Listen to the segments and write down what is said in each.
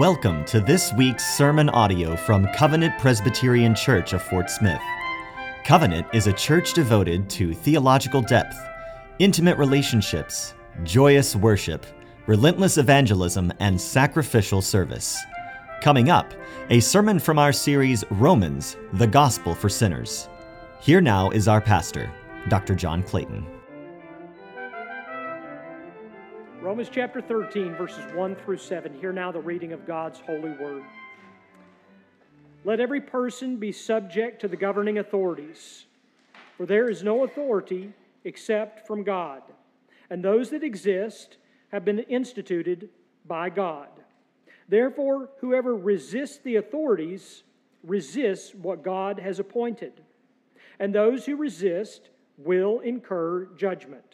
Welcome to this week's sermon audio from Covenant Presbyterian Church of Fort Smith. Covenant is a church devoted to theological depth, intimate relationships, joyous worship, relentless evangelism, and sacrificial service. Coming up, a sermon from our series Romans, the Gospel for Sinners. Here now is our pastor, Dr. John Clayton. Romans chapter 13, verses 1 through 7. Hear now the reading of God's holy word. Let every person be subject to the governing authorities, for there is no authority except from God, and those that exist have been instituted by God. Therefore, whoever resists the authorities resists what God has appointed, and those who resist will incur judgment.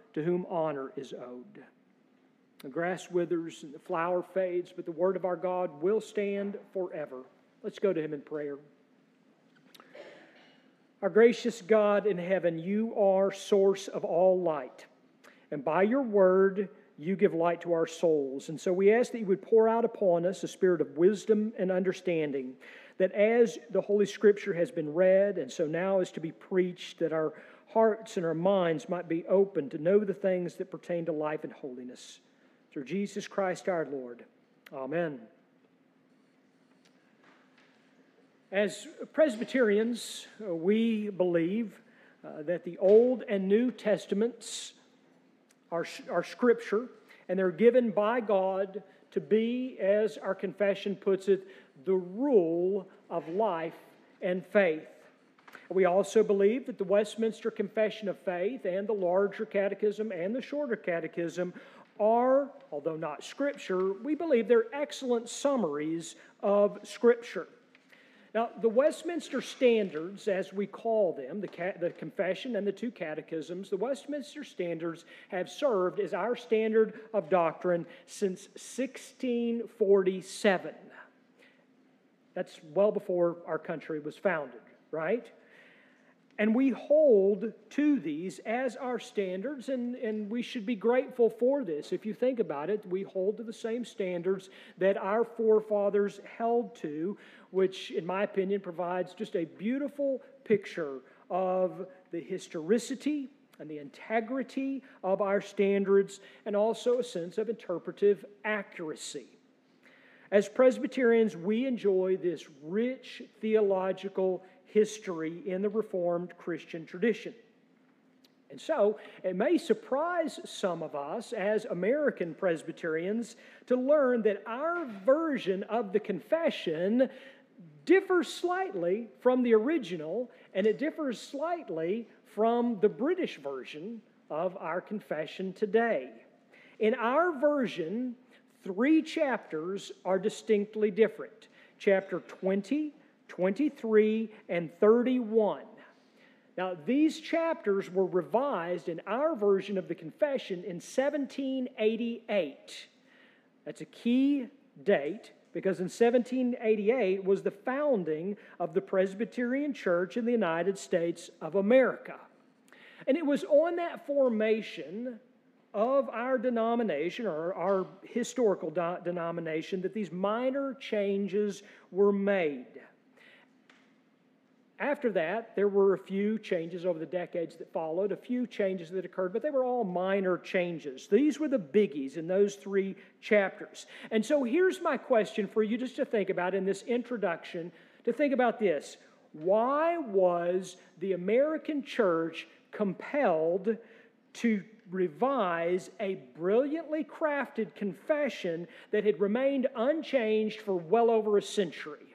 to whom honor is owed. The grass withers and the flower fades, but the word of our God will stand forever. Let's go to him in prayer. Our gracious God in heaven, you are source of all light. And by your word, you give light to our souls. And so we ask that you would pour out upon us a spirit of wisdom and understanding, that as the Holy Scripture has been read, and so now is to be preached, that our hearts and our minds might be open to know the things that pertain to life and holiness. Through Jesus Christ our Lord. Amen. As Presbyterians, uh, we believe uh, that the Old and New Testaments are, are Scripture, and they're given by God to be, as our confession puts it, the rule of life and faith. We also believe that the Westminster Confession of Faith and the larger catechism and the shorter catechism are, although not scripture, we believe they're excellent summaries of scripture. Now, the Westminster Standards, as we call them, the, the, Confession and the two catechisms, the Westminster Standards have served as our standard of doctrine since 1647. That's well before our country was founded, right? And we hold to these as our standards, and, and we should be grateful for this. If you think about it, we hold to the same standards that our forefathers held to, which, in my opinion, provides just a beautiful picture of the historicity and the integrity of our standards, and also a sense of interpretive accuracy. As Presbyterians, we enjoy this rich theological history in the Reformed Christian tradition. And so, it may surprise some of us as American Presbyterians to learn that our version of the confession differs slightly from the original, and it differs slightly from the British version of our confession today. In our version, three chapters are distinctly different. Chapter 20, 23, and 31. Now, these chapters were revised in our version of the confession in 1788. That's a key date because in 1788 was the founding of the Presbyterian Church in the United States of America. And it was on that formation of our denomination or our historical denomination that these minor changes were made. After that, there were a few changes over the decades that followed, a few changes that occurred, but they were all minor changes. These were the biggies in those three chapters. And so here's my question for you just to think about in this introduction to think about this. Why was the American church compelled to revise a brilliantly crafted confession that had remained unchanged for well over a century?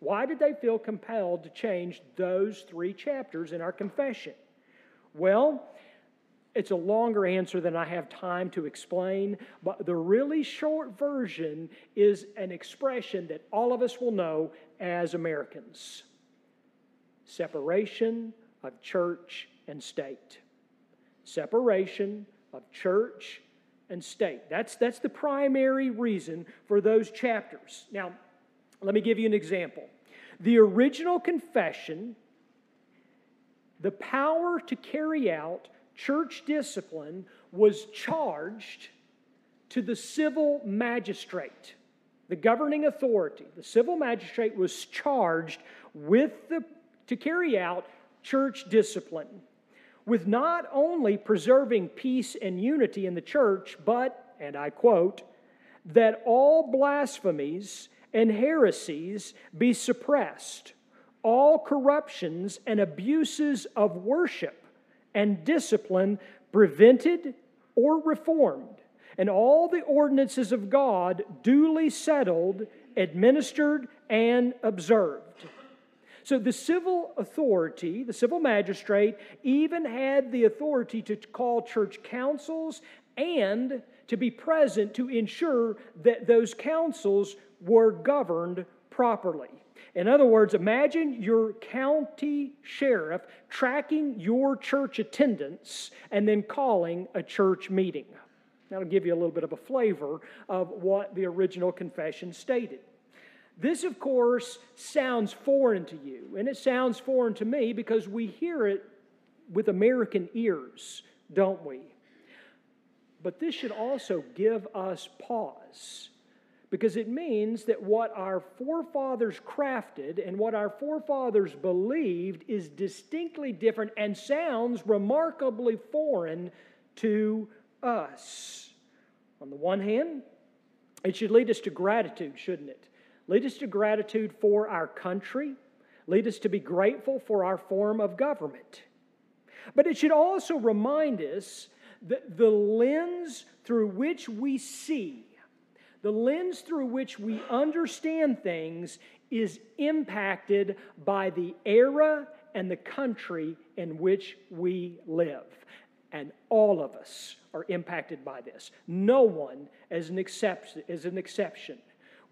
Why did they feel compelled to change those three chapters in our confession? Well, it's a longer answer than I have time to explain, but the really short version is an expression that all of us will know as Americans separation of church and state. Separation of church and state. That's, that's the primary reason for those chapters. Now, let me give you an example. The original confession, the power to carry out church discipline was charged to the civil magistrate, the governing authority. The civil magistrate was charged with the, to carry out church discipline with not only preserving peace and unity in the church, but, and I quote, that all blasphemies and heresies be suppressed, all corruptions and abuses of worship and discipline prevented or reformed, and all the ordinances of God duly settled, administered, and observed. So the civil authority, the civil magistrate, even had the authority to call church councils and to be present to ensure that those councils were governed properly. In other words, imagine your county sheriff tracking your church attendance and then calling a church meeting. That'll give you a little bit of a flavor of what the original confession stated. This, of course, sounds foreign to you, and it sounds foreign to me because we hear it with American ears, don't we? But this should also give us pause because it means that what our forefathers crafted and what our forefathers believed is distinctly different and sounds remarkably foreign to us. On the one hand, it should lead us to gratitude, shouldn't it? Lead us to gratitude for our country, lead us to be grateful for our form of government. But it should also remind us that the lens through which we see the lens through which we understand things is impacted by the era and the country in which we live. And all of us are impacted by this. No one is an, exception, is an exception.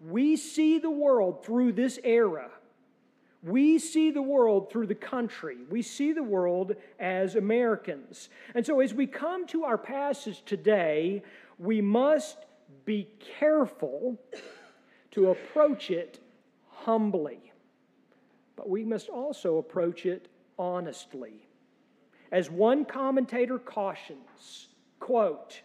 We see the world through this era. We see the world through the country. We see the world as Americans. And so, as we come to our passage today, we must be careful to approach it humbly, but we must also approach it honestly. As one commentator cautions, quote,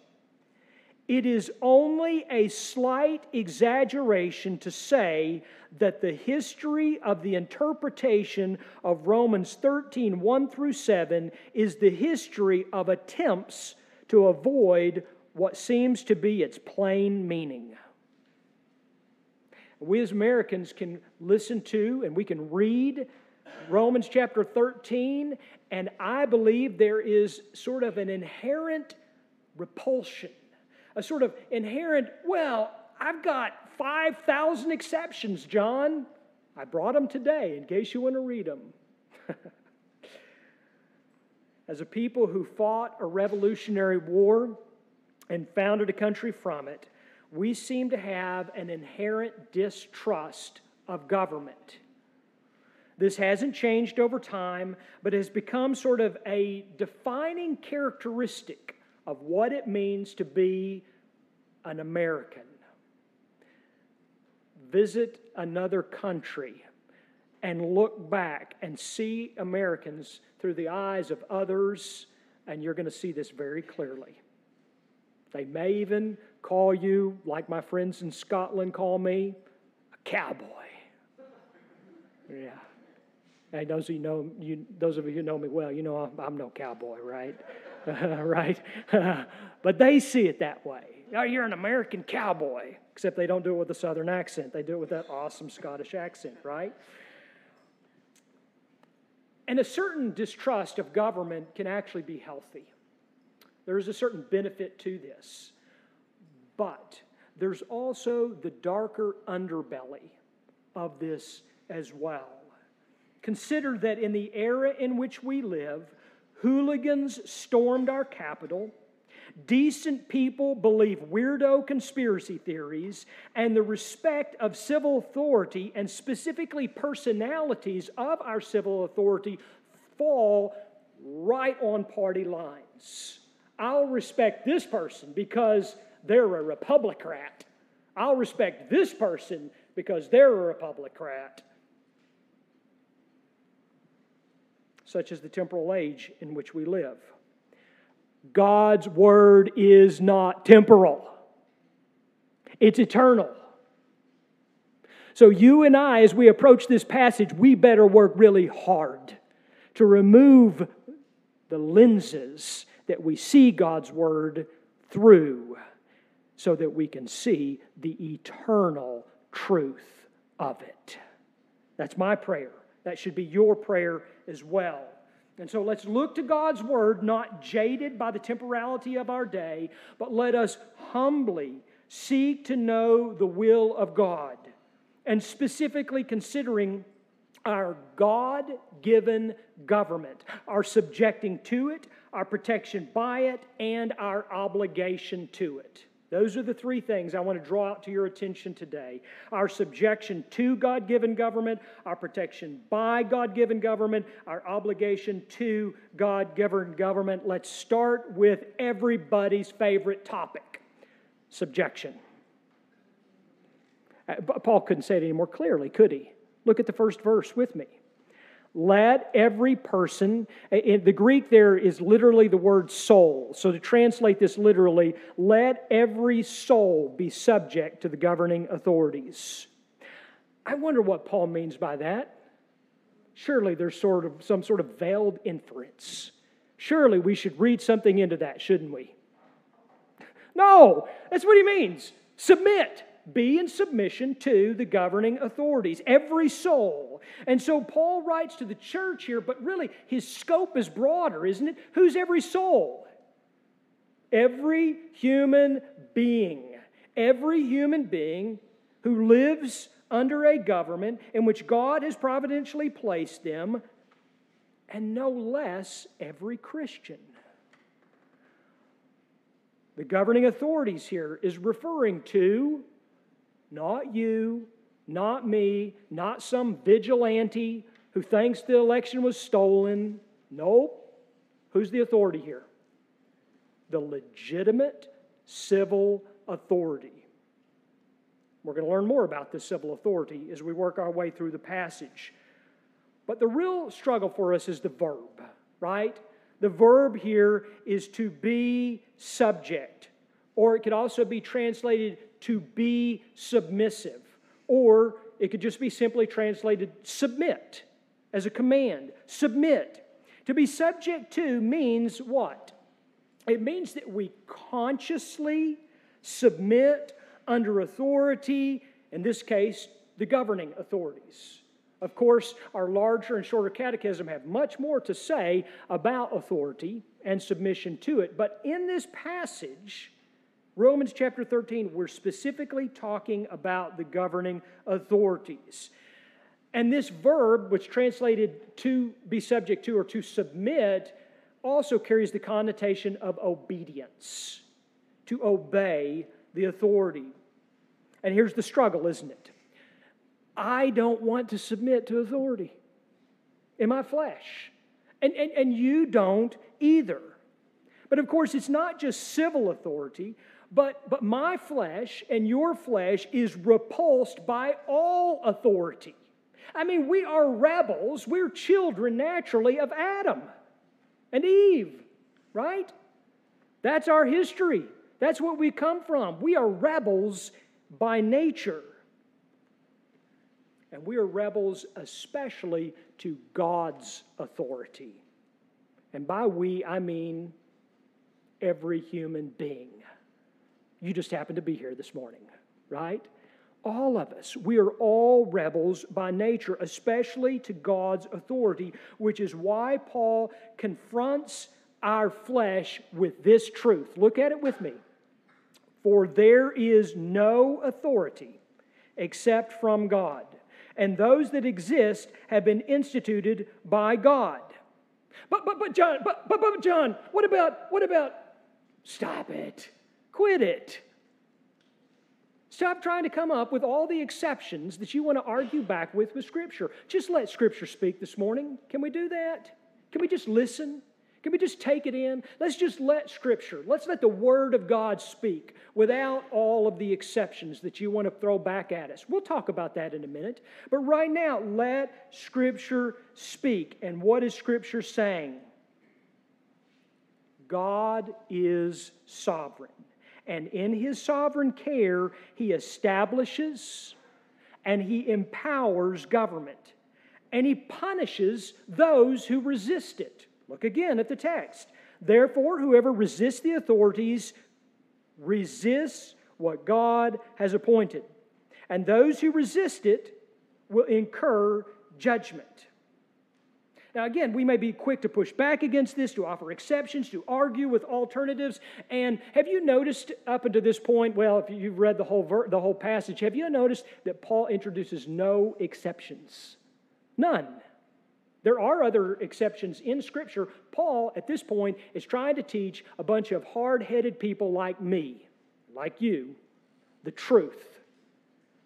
it is only a slight exaggeration to say that the history of the interpretation of Romans 13, 1 through 7, is the history of attempts to avoid what seems to be its plain meaning. We as Americans can listen to and we can read Romans chapter 13, and I believe there is sort of an inherent repulsion, a sort of inherent, well, I've got 5,000 exceptions, John. I brought them today in case you want to read them. As a people who fought a revolutionary war, and founded a country from it, we seem to have an inherent distrust of government. This hasn't changed over time, but has become sort of a defining characteristic of what it means to be an American. Visit another country and look back and see Americans through the eyes of others, and you're going to see this very clearly. They may even call you, like my friends in Scotland call me, a cowboy. Yeah. Hey, those of you know you, those of you who know me well, you know I'm, I'm no cowboy, right? right? but they see it that way. Oh, you're an American cowboy, except they don't do it with a Southern accent. They do it with that awesome Scottish accent, right? And a certain distrust of government can actually be healthy. There is a certain benefit to this. But there's also the darker underbelly of this as well. Consider that in the era in which we live, hooligans stormed our Capitol, decent people believe weirdo conspiracy theories, and the respect of civil authority, and specifically personalities of our civil authority, fall right on party lines. I'll respect this person because they're a Republican. I'll respect this person because they're a Republican. Such as the temporal age in which we live. God's word is not temporal, it's eternal. So, you and I, as we approach this passage, we better work really hard to remove the lenses that we see God's word through so that we can see the eternal truth of it. That's my prayer. That should be your prayer as well. And so let's look to God's word, not jaded by the temporality of our day, but let us humbly seek to know the will of God. And specifically considering our God given government, our subjecting to it, our protection by it, and our obligation to it. Those are the three things I want to draw out to your attention today our subjection to God given government, our protection by God given government, our obligation to God given government. Let's start with everybody's favorite topic subjection. Uh, Paul couldn't say it any more clearly, could he? Look at the first verse with me. Let every person, in the Greek there is literally the word soul. So to translate this literally, let every soul be subject to the governing authorities. I wonder what Paul means by that. Surely there's sort of some sort of veiled inference. Surely we should read something into that, shouldn't we? No, that's what he means. Submit be in submission to the governing authorities, every soul. And so Paul writes to the church here, but really his scope is broader, isn't it? Who's every soul? Every human being. Every human being who lives under a government in which God has providentially placed them, and no less every Christian. The governing authorities here is referring to not you, not me, not some vigilante who thinks the election was stolen. Nope. Who's the authority here? The legitimate civil authority. We're going to learn more about this civil authority as we work our way through the passage. But the real struggle for us is the verb, right? The verb here is to be subject, or it could also be translated to be submissive. Or it could just be simply translated submit as a command. Submit. To be subject to means what? It means that we consciously submit under authority, in this case, the governing authorities. Of course, our larger and shorter catechism have much more to say about authority and submission to it. But in this passage, Romans chapter 13, we're specifically talking about the governing authorities. And this verb, which translated to be subject to or to submit, also carries the connotation of obedience, to obey the authority. And here's the struggle, isn't it? I don't want to submit to authority in my flesh. And, and, and you don't either. But of course, it's not just civil authority, but, but my flesh and your flesh is repulsed by all authority. I mean, we are rebels. We're children naturally of Adam and Eve, right? That's our history. That's what we come from. We are rebels by nature. And we are rebels especially to God's authority. And by we, I mean every human being. You just happen to be here this morning, right? All of us. We are all rebels by nature, especially to God's authority, which is why Paul confronts our flesh with this truth. Look at it with me. For there is no authority except from God, and those that exist have been instituted by God. But but but John, but but but John, what about what about stop it. Quit it. Stop trying to come up with all the exceptions that you want to argue back with with Scripture. Just let Scripture speak this morning. Can we do that? Can we just listen? Can we just take it in? Let's just let Scripture, let's let the Word of God speak without all of the exceptions that you want to throw back at us. We'll talk about that in a minute. But right now, let Scripture speak. And what is Scripture saying? God is sovereign. And in his sovereign care, he establishes and he empowers government. And he punishes those who resist it. Look again at the text. Therefore, whoever resists the authorities resists what God has appointed. And those who resist it will incur judgment. Now, again, we may be quick to push back against this, to offer exceptions, to argue with alternatives. And have you noticed up until this point, well, if you've read the whole, ver- the whole passage, have you noticed that Paul introduces no exceptions? None. There are other exceptions in Scripture. Paul, at this point, is trying to teach a bunch of hard headed people like me, like you, the truth.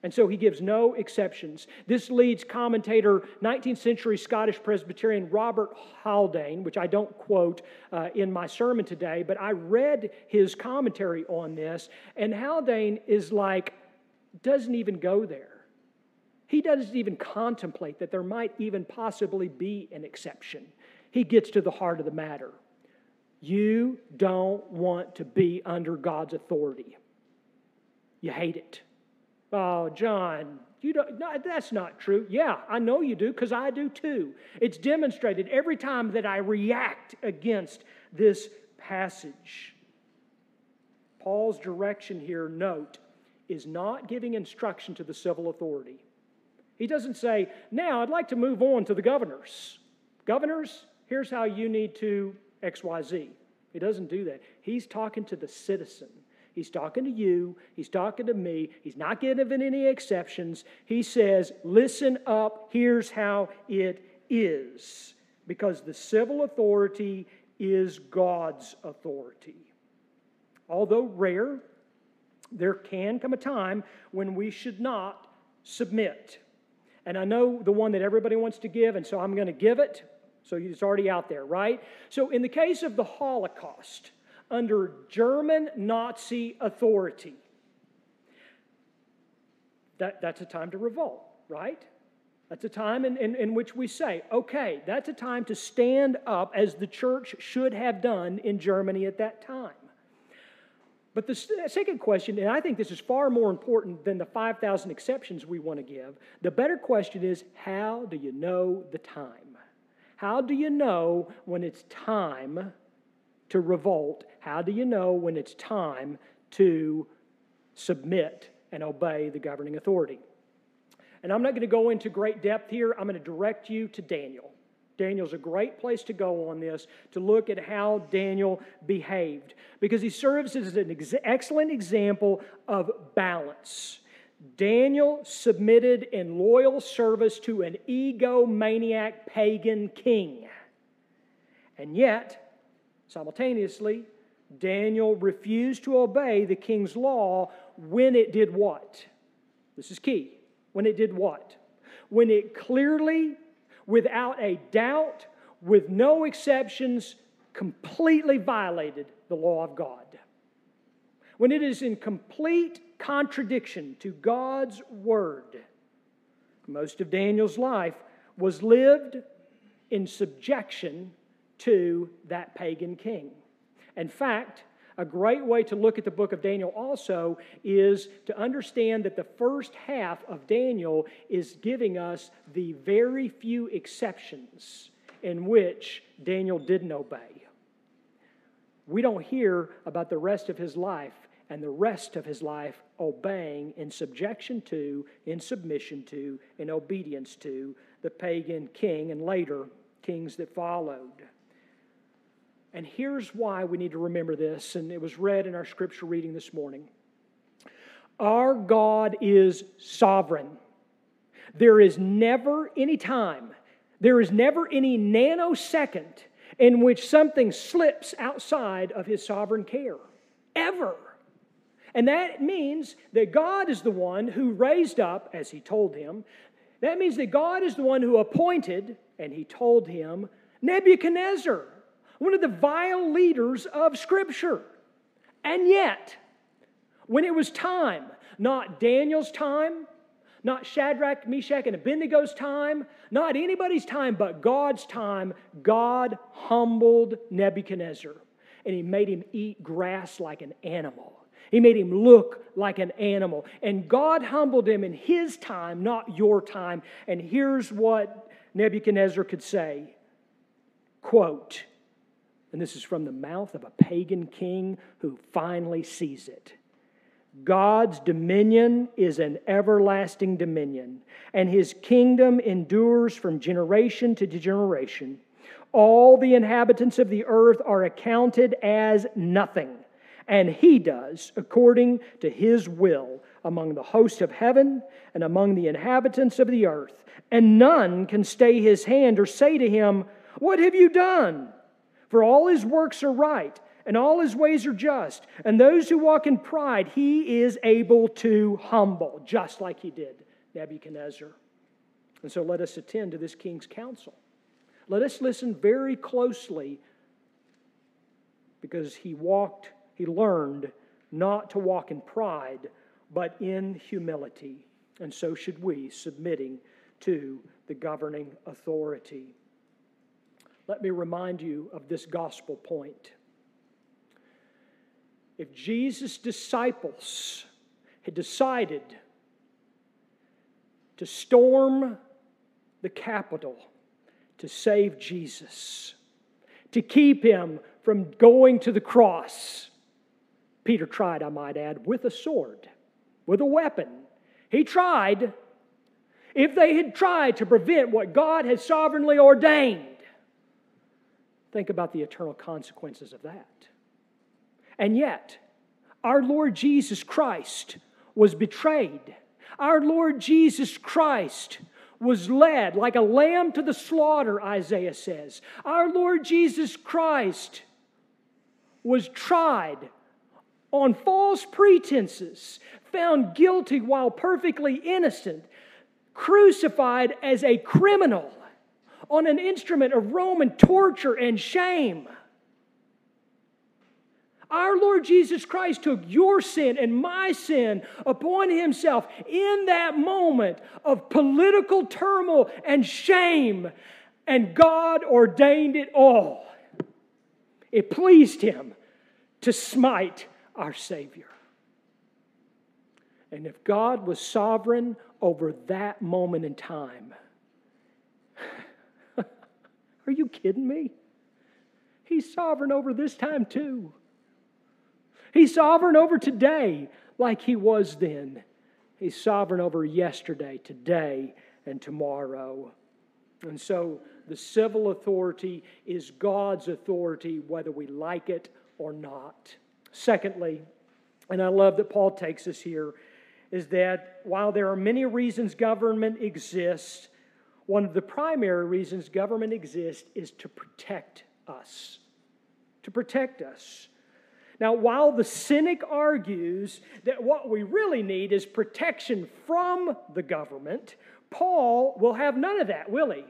And so he gives no exceptions. This leads commentator, 19th century Scottish Presbyterian Robert Haldane, which I don't quote uh, in my sermon today, but I read his commentary on this, and Haldane is like, doesn't even go there. He doesn't even contemplate that there might even possibly be an exception. He gets to the heart of the matter. You don't want to be under God's authority, you hate it. Oh, John, you don't, no, that's not true. Yeah, I know you do because I do too. It's demonstrated every time that I react against this passage. Paul's direction here, note, is not giving instruction to the civil authority. He doesn't say, now I'd like to move on to the governors. Governors, here's how you need to XYZ. He doesn't do that. He's talking to the citizen. He's talking to you. He's talking to me. He's not giving any exceptions. He says, Listen up. Here's how it is. Because the civil authority is God's authority. Although rare, there can come a time when we should not submit. And I know the one that everybody wants to give, and so I'm going to give it. So it's already out there, right? So, in the case of the Holocaust, under German Nazi authority. That, that's a time to revolt, right? That's a time in, in, in, which we say, okay, that's a time to stand up as the church should have done in Germany at that time. But the second question, and I think this is far more important than the 5,000 exceptions we want to give, the better question is how do you know the time? How do you know when it's time to revolt, how do you know when it's time to submit and obey the governing authority? And I'm not going to go into great depth here. I'm going to direct you to Daniel. Daniel's a great place to go on this to look at how Daniel behaved because he serves as an ex- excellent example of balance. Daniel submitted in loyal service to an egomaniac pagan king. And yet, Simultaneously, Daniel refused to obey the king's law when it did what? This is key. When it did what? When it clearly, without a doubt, with no exceptions, completely violated the law of God. When it is in complete contradiction to God's word. Most of Daniel's life was lived in subjection to that pagan king. In fact, A great way to look at the book of Daniel also is to understand that the first half of Daniel is giving us the very few exceptions in which Daniel didn't obey. We don't hear about the rest of his life and the rest of his life obeying in subjection to, in submission to, in obedience to the pagan king and later kings that followed. And here's why we need to remember this, and it was read in our scripture reading this morning. Our God is sovereign. There is never any time, there is never any nanosecond in which something slips outside of his sovereign care. Ever. And that means that God is the one who raised up, as he told him, that means that God is the one who appointed, and he told him, Nebuchadnezzar one of the vile leaders of Scripture. And yet, when it was time, not Daniel's time, not Shadrach, Meshach, and Abednego's time, not anybody's time, but God's time, God humbled Nebuchadnezzar and he made him eat grass like an animal. He made him look like an animal. And God humbled him in his time, not your time. And here's what Nebuchadnezzar could say quote, and this is from the mouth of a pagan king who finally sees it. God's dominion is an everlasting dominion, and his kingdom endures from generation to generation. All the inhabitants of the earth are accounted as nothing, and he does according to his will among the hosts of heaven and among the inhabitants of the earth. And none can stay his hand or say to him, What have you done? For all his works are right, and all his ways are just. And those who walk in pride, he is able to humble, just like he did Nebuchadnezzar. And so let us attend to this king's counsel. Let us listen very closely because he walked, he learned not to walk in pride, but in humility. And so should we, submitting to the governing authority let me remind you of this gospel point. If Jesus' disciples had decided to storm the Capitol to save Jesus, to keep him from going to the cross, Peter tried, I might add, with a sword, with a weapon. He tried. If they had tried to prevent what God had sovereignly ordained, Think about the eternal consequences of that. And yet, our Lord Jesus Christ was betrayed. Our Lord Jesus Christ was led like a lamb to the slaughter, Isaiah says. Our Lord Jesus Christ was tried on false pretenses, found guilty while perfectly innocent, crucified as a criminal on an instrument of Roman torture and shame. Our Lord Jesus Christ took your sin and my sin upon himself in that moment of political turmoil and shame, and God ordained it all. It pleased him to smite our Savior. And if God was sovereign over that moment in time, are you kidding me? He's sovereign over this time too. He's sovereign over today like he was then. He's sovereign over yesterday, today, and tomorrow. And so the civil authority is God's authority, whether we like it or not. Secondly, and I love that Paul takes us here, is that while there are many reasons government exists, one of the primary reasons government exists is to protect us. To protect us. Now, while the cynic argues that what we really need is protection from the government, Paul will have none of that, will he?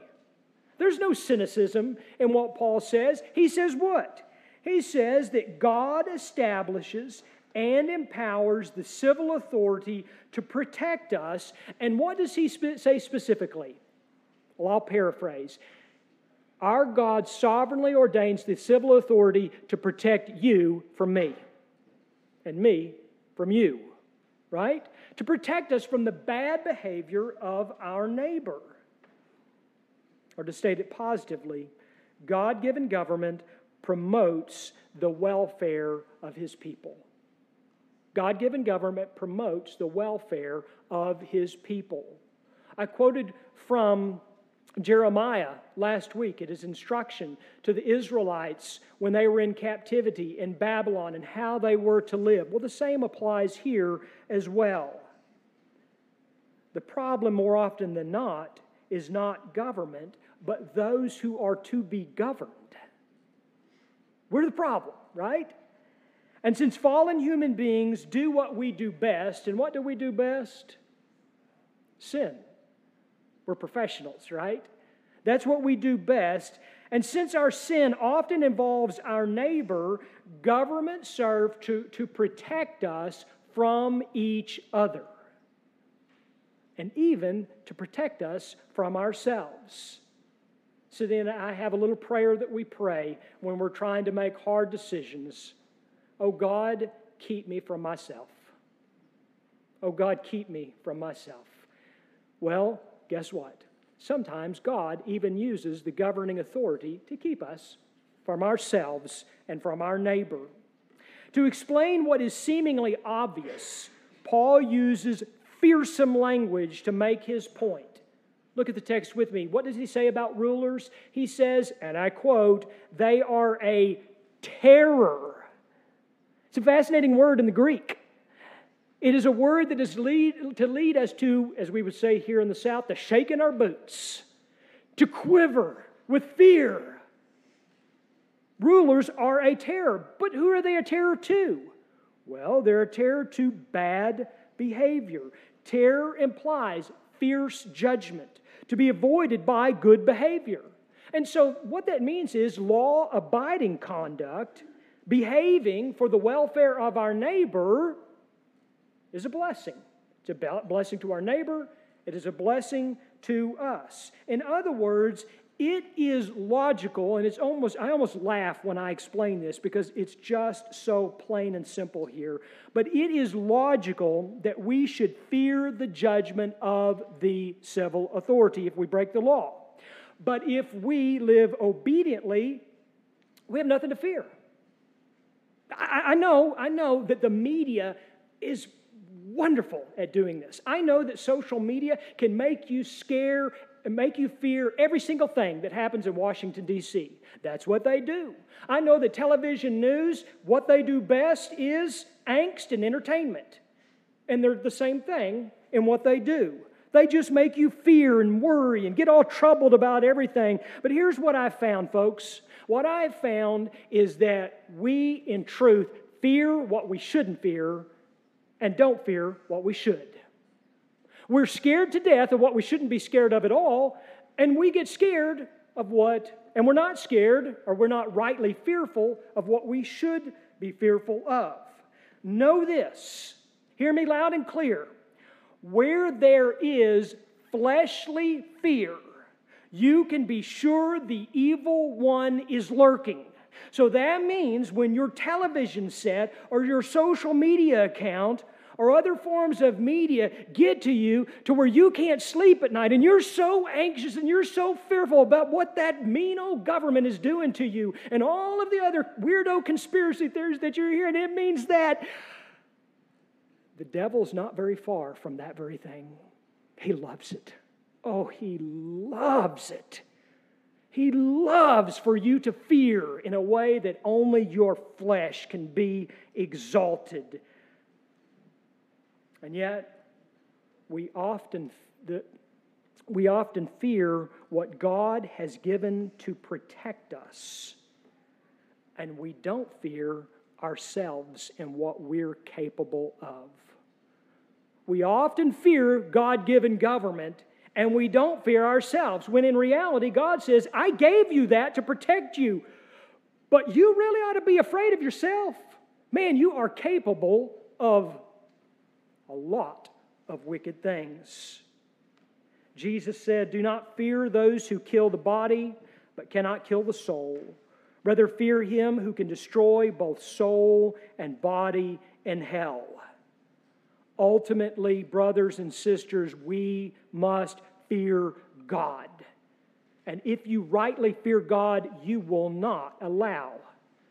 There's no cynicism in what Paul says. He says what? He says that God establishes and empowers the civil authority to protect us. And what does he say specifically? Well, I'll paraphrase. Our God sovereignly ordains the civil authority to protect you from me. and me from you, right? To protect us from the bad behavior of our neighbor. Or to state it positively, God given government promotes the welfare of his people. God given government promotes the welfare of his people. I quoted from Jeremiah last week at his instruction to the Israelites when they were in captivity in Babylon and how they were to live. Well, the same applies here as well. The problem, more often than not, is not government, but those who are to be governed. We're the problem, right? And since fallen human beings do what we do best, and what do we do best? Sin. We're professionals, right? That's what we do best. And since our sin often involves our neighbor, government serve to, to protect us from each other. And even to protect us from ourselves. So then I have a little prayer that we pray when we're trying to make hard decisions. Oh God, keep me from myself. Oh God, keep me from myself. Well, guess what? Sometimes God even uses the governing authority to keep us from ourselves and from our neighbor. To explain what is seemingly obvious, Paul uses fearsome language to make his point. Look at the text with me. What does he say about rulers? He says, and I quote, they are a terror. It's a fascinating word in the Greek. It is a word that is lead, to lead us to, as we would say here in the South, to shake in our boots, to quiver with fear. Rulers are a terror, but who are they a terror to? Well, they're a terror to bad behavior. Terror implies fierce judgment to be avoided by good behavior. And so, what that means is law abiding conduct, behaving for the welfare of our neighbor, is a blessing. It's a blessing to our neighbor, it is a blessing to us. In other words, it is logical, and it's almost, I almost laugh when I explain this because it's just so plain and simple here. But it is logical that we should fear the judgment of the civil authority if we break the law. But if we live obediently, we have nothing to fear. I, I know, I know that the media is wonderful at doing this. I know that social media can make you scare and make you fear every single thing that happens in Washington, D.C. That's what they do. I know that television news, what they do best is angst and entertainment. And they're the same thing in what they do. They just make you fear and worry and get all troubled about everything. But here's what I found, folks. What I've found is that we, in truth, fear what we shouldn't fear and don't fear what we should. We're scared to death of what we shouldn't be scared of at all, and we get scared of what, and we're not scared or we're not rightly fearful of what we should be fearful of. Know this, hear me loud and clear. Where there is fleshly fear, you can be sure the evil one is lurking. So that means when your television set or your social media account or other forms of media get to you to where you can't sleep at night and you're so anxious and you're so fearful about what that mean old government is doing to you and all of the other weirdo conspiracy theories that you're hearing, it means that the devil's not very far from that very thing. He loves it. Oh, he loves it. He loves for you to fear in a way that only your flesh can be exalted and yet, we often, we often fear what God has given to protect us, and we don't fear ourselves and what we're capable of. We often fear God given government and we don't fear ourselves, when in reality, God says, I gave you that to protect you, but you really ought to be afraid of yourself. Man, you are capable of a lot of wicked things. Jesus said, Do not fear those who kill the body, but cannot kill the soul. Rather, fear him who can destroy both soul and body and hell. Ultimately, brothers and sisters, we must fear God. And if you rightly fear God, you will not allow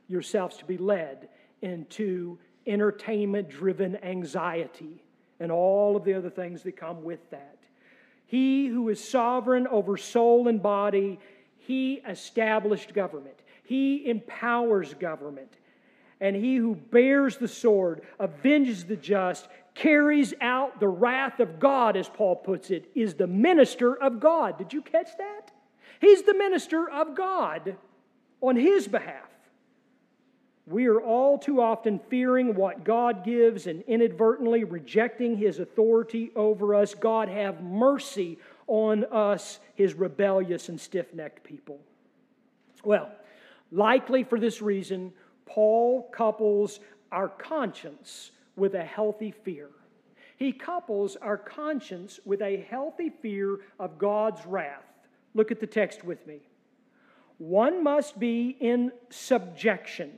yourselves to be led into entertainment driven anxiety and all of the other things that come with that. He who is sovereign over soul and body, he established government. He empowers government. And he who bears the sword, avenges the just, carries out the wrath of God, as Paul puts it, is the minister of God. Did you catch that? He's the minister of God on his behalf. We are all too often fearing what God gives and inadvertently rejecting his authority over us. God, have mercy on us, his rebellious and stiff necked people. Well, likely for this reason, Paul couples our conscience with a healthy fear. He couples our conscience with a healthy fear of God's wrath. Look at the text with me. One must be in subjection,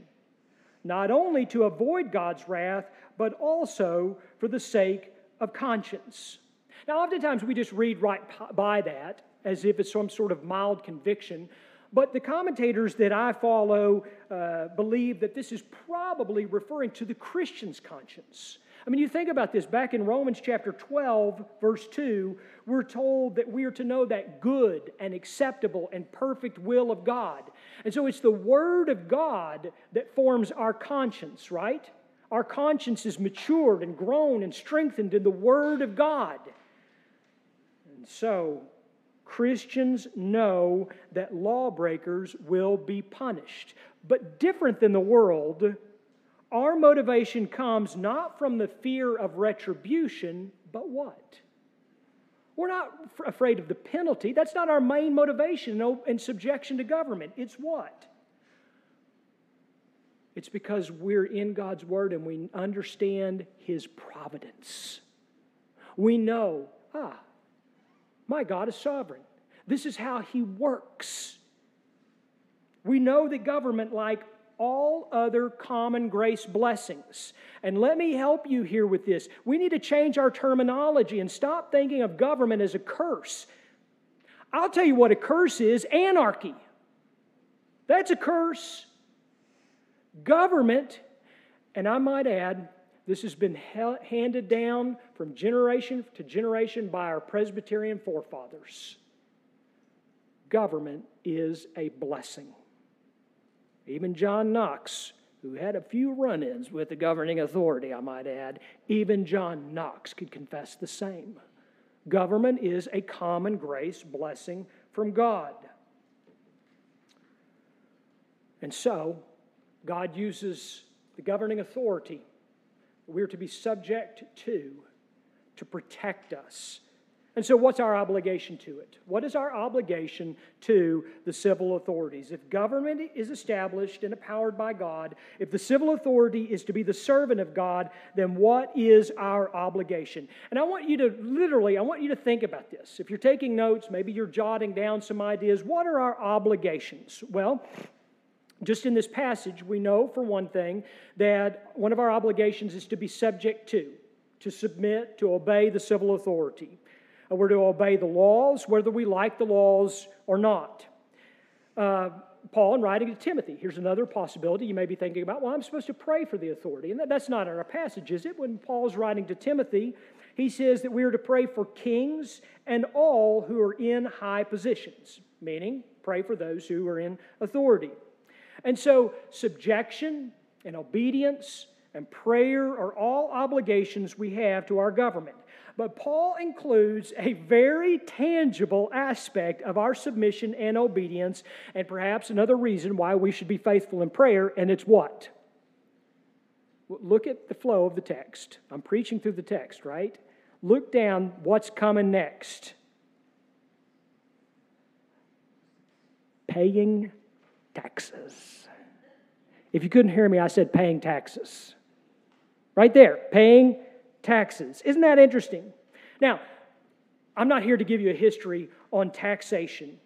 not only to avoid God's wrath, but also for the sake of conscience. Now, oftentimes we just read right by that as if it's some sort of mild conviction, but the commentators that I follow uh, believe that this is probably referring to the Christian's conscience. I mean, you think about this. Back in Romans chapter 12, verse 2, we're told that we are to know that good and acceptable and perfect will of God. And so it's the Word of God that forms our conscience, right? Our conscience is matured and grown and strengthened in the Word of God. And so Christians know that lawbreakers will be punished. But different than the world, our motivation comes not from the fear of retribution, but what? We're not afraid of the penalty. That's not our main motivation in subjection to government. It's what? It's because we're in God's Word and we understand His providence. We know, ah, my God is sovereign. This is how He works. We know that government, like all other common grace blessings. And let me help you here with this. We need to change our terminology and stop thinking of government as a curse. I'll tell you what a curse is anarchy. That's a curse. Government, and I might add, this has been handed down from generation to generation by our Presbyterian forefathers. Government is a blessing. Even John Knox, who had a few run ins with the governing authority, I might add, even John Knox could confess the same. Government is a common grace blessing from God. And so, God uses the governing authority we're to be subject to to protect us and so, what's our obligation to it? What is our obligation to the civil authorities? If government is established and empowered by God, if the civil authority is to be the servant of God, then what is our obligation? And I want you to literally, I want you to think about this. If you're taking notes, maybe you're jotting down some ideas. What are our obligations? Well, just in this passage, we know, for one thing, that one of our obligations is to be subject to, to submit, to obey the civil authority. We're to obey the laws, whether we like the laws or not. Uh, Paul, in writing to Timothy, here's another possibility you may be thinking about. Well, I'm supposed to pray for the authority. And that, that's not in our passage, is it? When Paul's writing to Timothy, he says that we are to pray for kings and all who are in high positions, meaning pray for those who are in authority. And so, subjection and obedience and prayer are all obligations we have to our government. But Paul includes a very tangible aspect of our submission and obedience, and perhaps another reason why we should be faithful in prayer, and it's what? Look at the flow of the text. I'm preaching through the text, right? Look down what's coming next. Paying taxes. If you couldn't hear me, I said paying taxes. Right there, paying taxes. Isn't that interesting? Now, I'm not here to give you a history on taxation,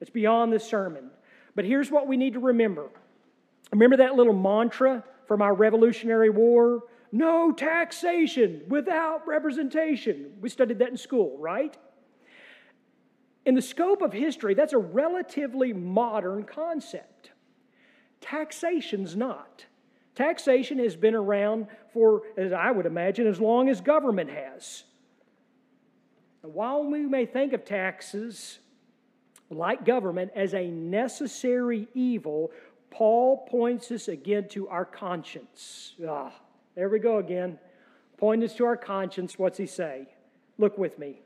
it's beyond the sermon. But here's what we need to remember remember that little mantra from our Revolutionary War no taxation without representation. We studied that in school, right? In the scope of history, that's a relatively modern concept. Taxation's not. Taxation has been around for, as I would imagine, as long as government has. And while we may think of taxes like government as a necessary evil, Paul points us again to our conscience. Ah, there we go again. Point us to our conscience. What's he say? Look with me.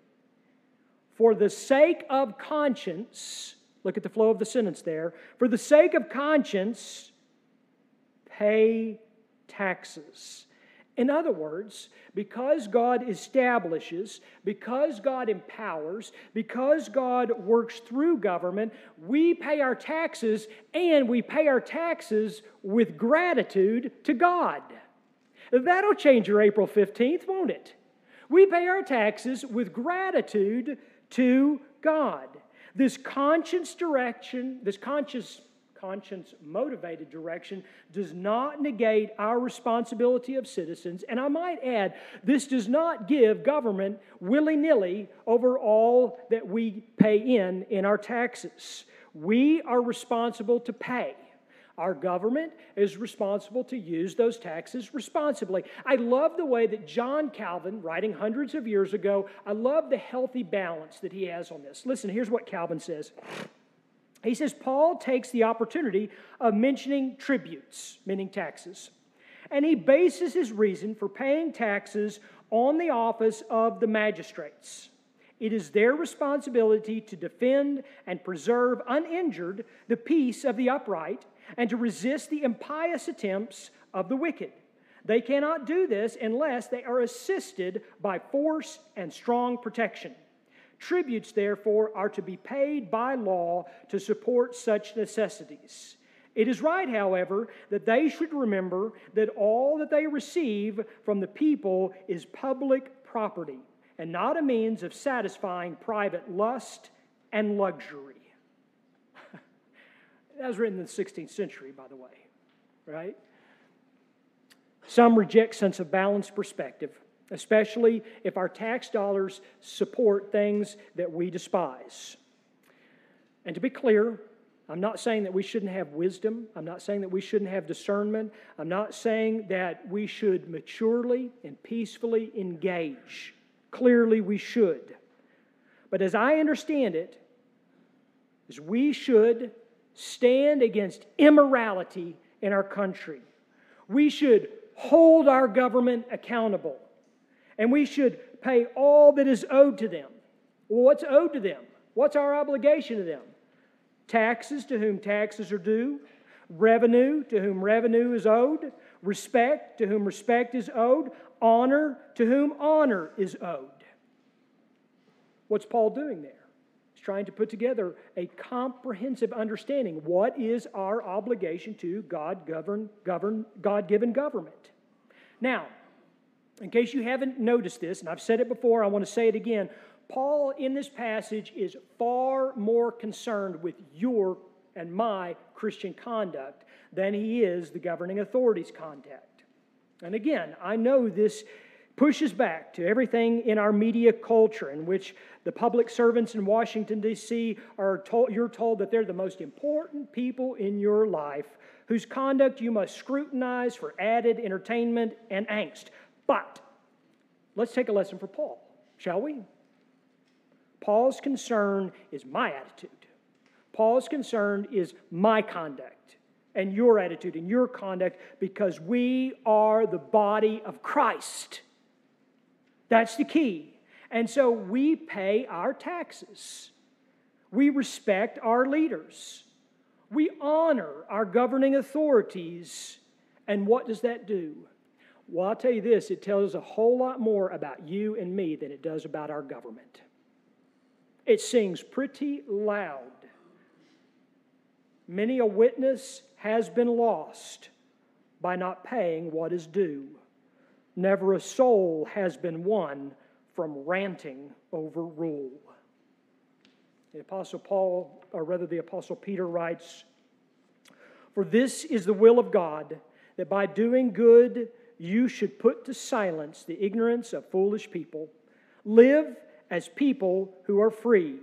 For the sake of conscience, look at the flow of the sentence there. For the sake of conscience, pay taxes. In other words, because God establishes, because God empowers, because God works through government, we pay our taxes and we pay our taxes with gratitude to God. That'll change your April 15th, won't it? We pay our taxes with gratitude to God. This conscience direction, this conscious conscience motivated direction does not negate our responsibility of citizens. And I might add, this does not give government willy nilly over all that we pay in in our taxes. We are responsible to pay. Our government is responsible to use those taxes responsibly. I love the way that John Calvin, writing hundreds of years ago, I love the healthy balance that he has on this. Listen, here's what Calvin says. He says Paul takes the opportunity of mentioning tributes, meaning taxes, and he bases his reason for paying taxes on the office of the magistrates. It is their responsibility to defend and preserve uninjured the peace of the upright and to resist the impious attempts of the wicked. They cannot do this unless they are assisted by force and strong protection. Tributes, therefore, are to be paid by law to support such necessities. It is right, however, that they should remember that all that they receive from the people is public property and not a means of satisfying private lust and luxury. that was written in the 16th century, by the way, right? Some reject sense of balanced perspective especially if our tax dollars support things that we despise. And to be clear, I'm not saying that we shouldn't have wisdom. I'm not saying that we shouldn't have discernment. I'm not saying that we should maturely and peacefully engage. Clearly, we should. But as I understand it, is we should stand against immorality in our country. We should hold our government accountable and we should pay all that is owed to them. Well, what's owed to them? What's our obligation to them? Taxes to whom taxes are due, revenue to whom revenue is owed, respect to whom respect is owed, honor to whom honor is owed. What's Paul doing there? He's trying to put together a comprehensive understanding. What is our obligation to God govern, govern God given government? Now, in case you haven't noticed this, and I've said it before, I want to say it again. Paul, in this passage, is far more concerned with your and my Christian conduct than he is the governing authorities' conduct. And again, I know this pushes back to everything in our media culture in which the public servants in Washington, D.C. are told, you're told that they're the most important people in your life whose conduct you must scrutinize for added entertainment and angst. But let's take a lesson for Paul, shall we? Paul's concern is my attitude. Paul's concern is my conduct and your attitude and your conduct because we are the body of Christ. That's the key. And so we pay our taxes. We respect our leaders. We honor our governing authorities. And what does that do? Well, I'll tell you this it tells a whole lot more about you and me than it does about our government. It sings pretty loud. Many a witness has been lost by not paying what is due. Never a soul has been won from ranting over rule. The Apostle Paul, or rather the Apostle Peter, writes For this is the will of God, that by doing good you should put to silence the ignorance of foolish people. Live as people who are free,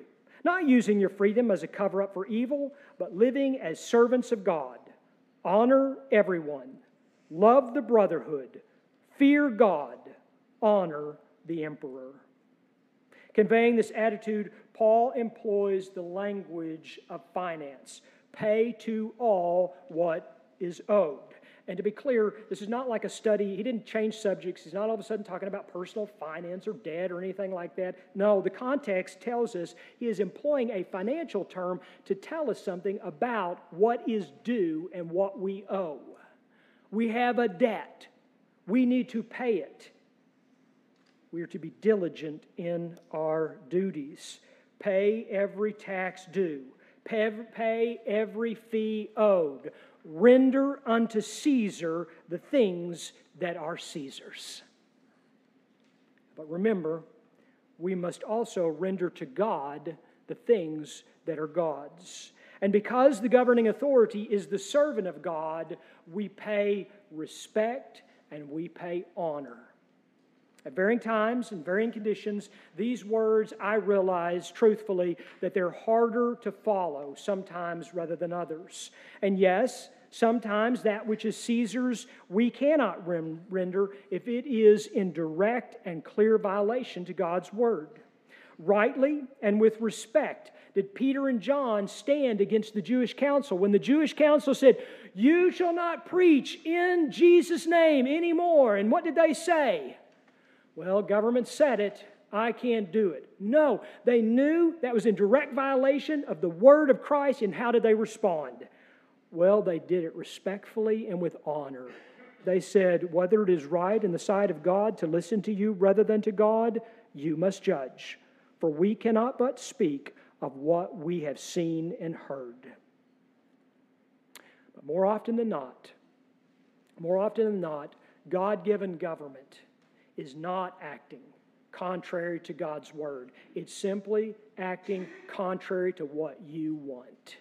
not using your freedom as a cover up for evil, but living as servants of God. Honor everyone, love the brotherhood, fear God, honor the emperor. Conveying this attitude, Paul employs the language of finance pay to all what is owed. And to be clear, this is not like a study. He didn't change subjects. He's not all of a sudden talking about personal finance or debt or anything like that. No, the context tells us he is employing a financial term to tell us something about what is due and what we owe. We have a debt, we need to pay it. We are to be diligent in our duties. Pay every tax due, pay, every fee owed render unto Caesar the things that are Caesar's. But remember, we must also render to God the things that are God's. And because the governing authority is the servant of God, we pay respect and we pay honor. At varying times and varying conditions, these words, I realize truthfully that they're harder to follow sometimes rather than others. And yes, sometimes that which is Caesar's we cannot render if it is in direct and clear violation to God's word. Rightly and with respect did Peter and John stand against the Jewish council when the Jewish council said, You shall not preach in Jesus' name anymore. And what did they say? Well, government said it. I can't do it. No, they knew that was in direct violation of the word of Christ, and how did they respond? Well, they did it respectfully and with honor. They said, Whether it is right in the sight of God to listen to you rather than to God, you must judge. For we cannot but speak of what we have seen and heard. But more often than not, more often than not, God given government is not acting contrary to God's word. It's simply acting contrary to what you want.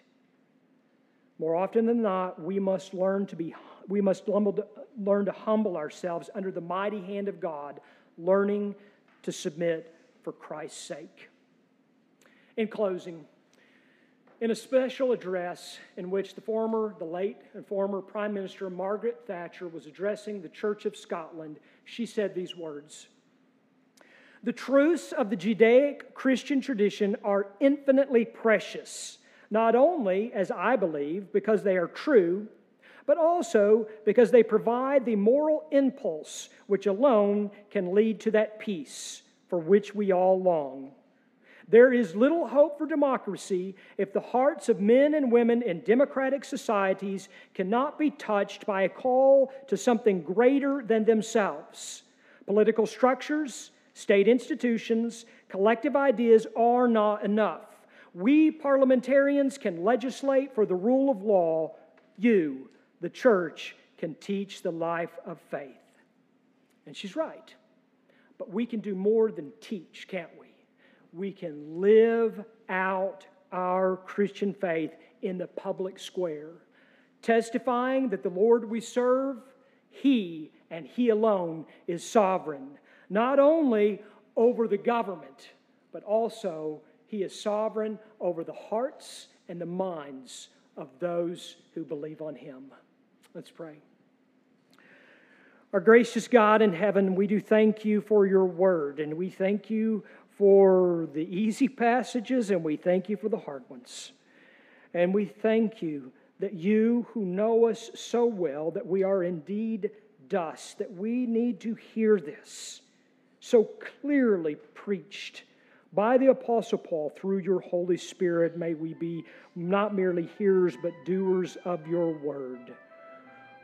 More often than not, we must learn to be we must learn to humble ourselves under the mighty hand of God, learning to submit for Christ's sake. In closing, in a special address in which the former, the late and former Prime Minister Margaret Thatcher was addressing the Church of Scotland, she said these words The truths of the Judaic Christian tradition are infinitely precious, not only, as I believe, because they are true, but also because they provide the moral impulse which alone can lead to that peace for which we all long. There is little hope for democracy if the hearts of men and women in democratic societies cannot be touched by a call to something greater than themselves. Political structures, state institutions, collective ideas are not enough. We parliamentarians can legislate for the rule of law. You, the church, can teach the life of faith. And she's right. But we can do more than teach, can't we? we can live out our Christian faith in the public square, testifying that the Lord we serve, He and He alone is sovereign, not only over the government, but also He is sovereign over the hearts and the minds of those who believe on Him. Let's pray. Our gracious God in heaven, we do thank you for your word, and we thank you for the easy passages and we thank you for the hard ones. And we thank you that you who know us so well that we are indeed dust, that we need to hear this so clearly preached by the Apostle Paul through your Holy Spirit. May we be not merely hearers but doers of your word.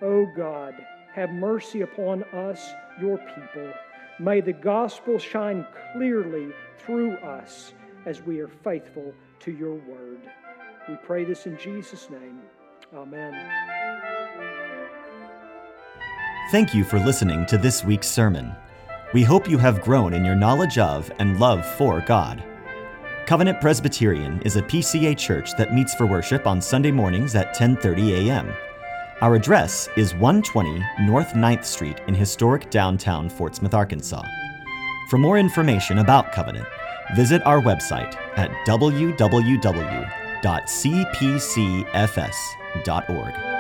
O oh God, have mercy upon us, your people. May the gospel shine clearly through us as we are faithful to your word. We pray this in Jesus' name. Amen. Thank you for listening to this week's sermon. We hope you have grown in your knowledge of and love for God. Covenant Presbyterian is a PCA church that meets for worship on Sunday mornings at 10:30 a.m. Our address is 120 North 9th Street in historic downtown Fort Smith, Arkansas. For more information about Covenant, visit our website at www.cpcfs.org.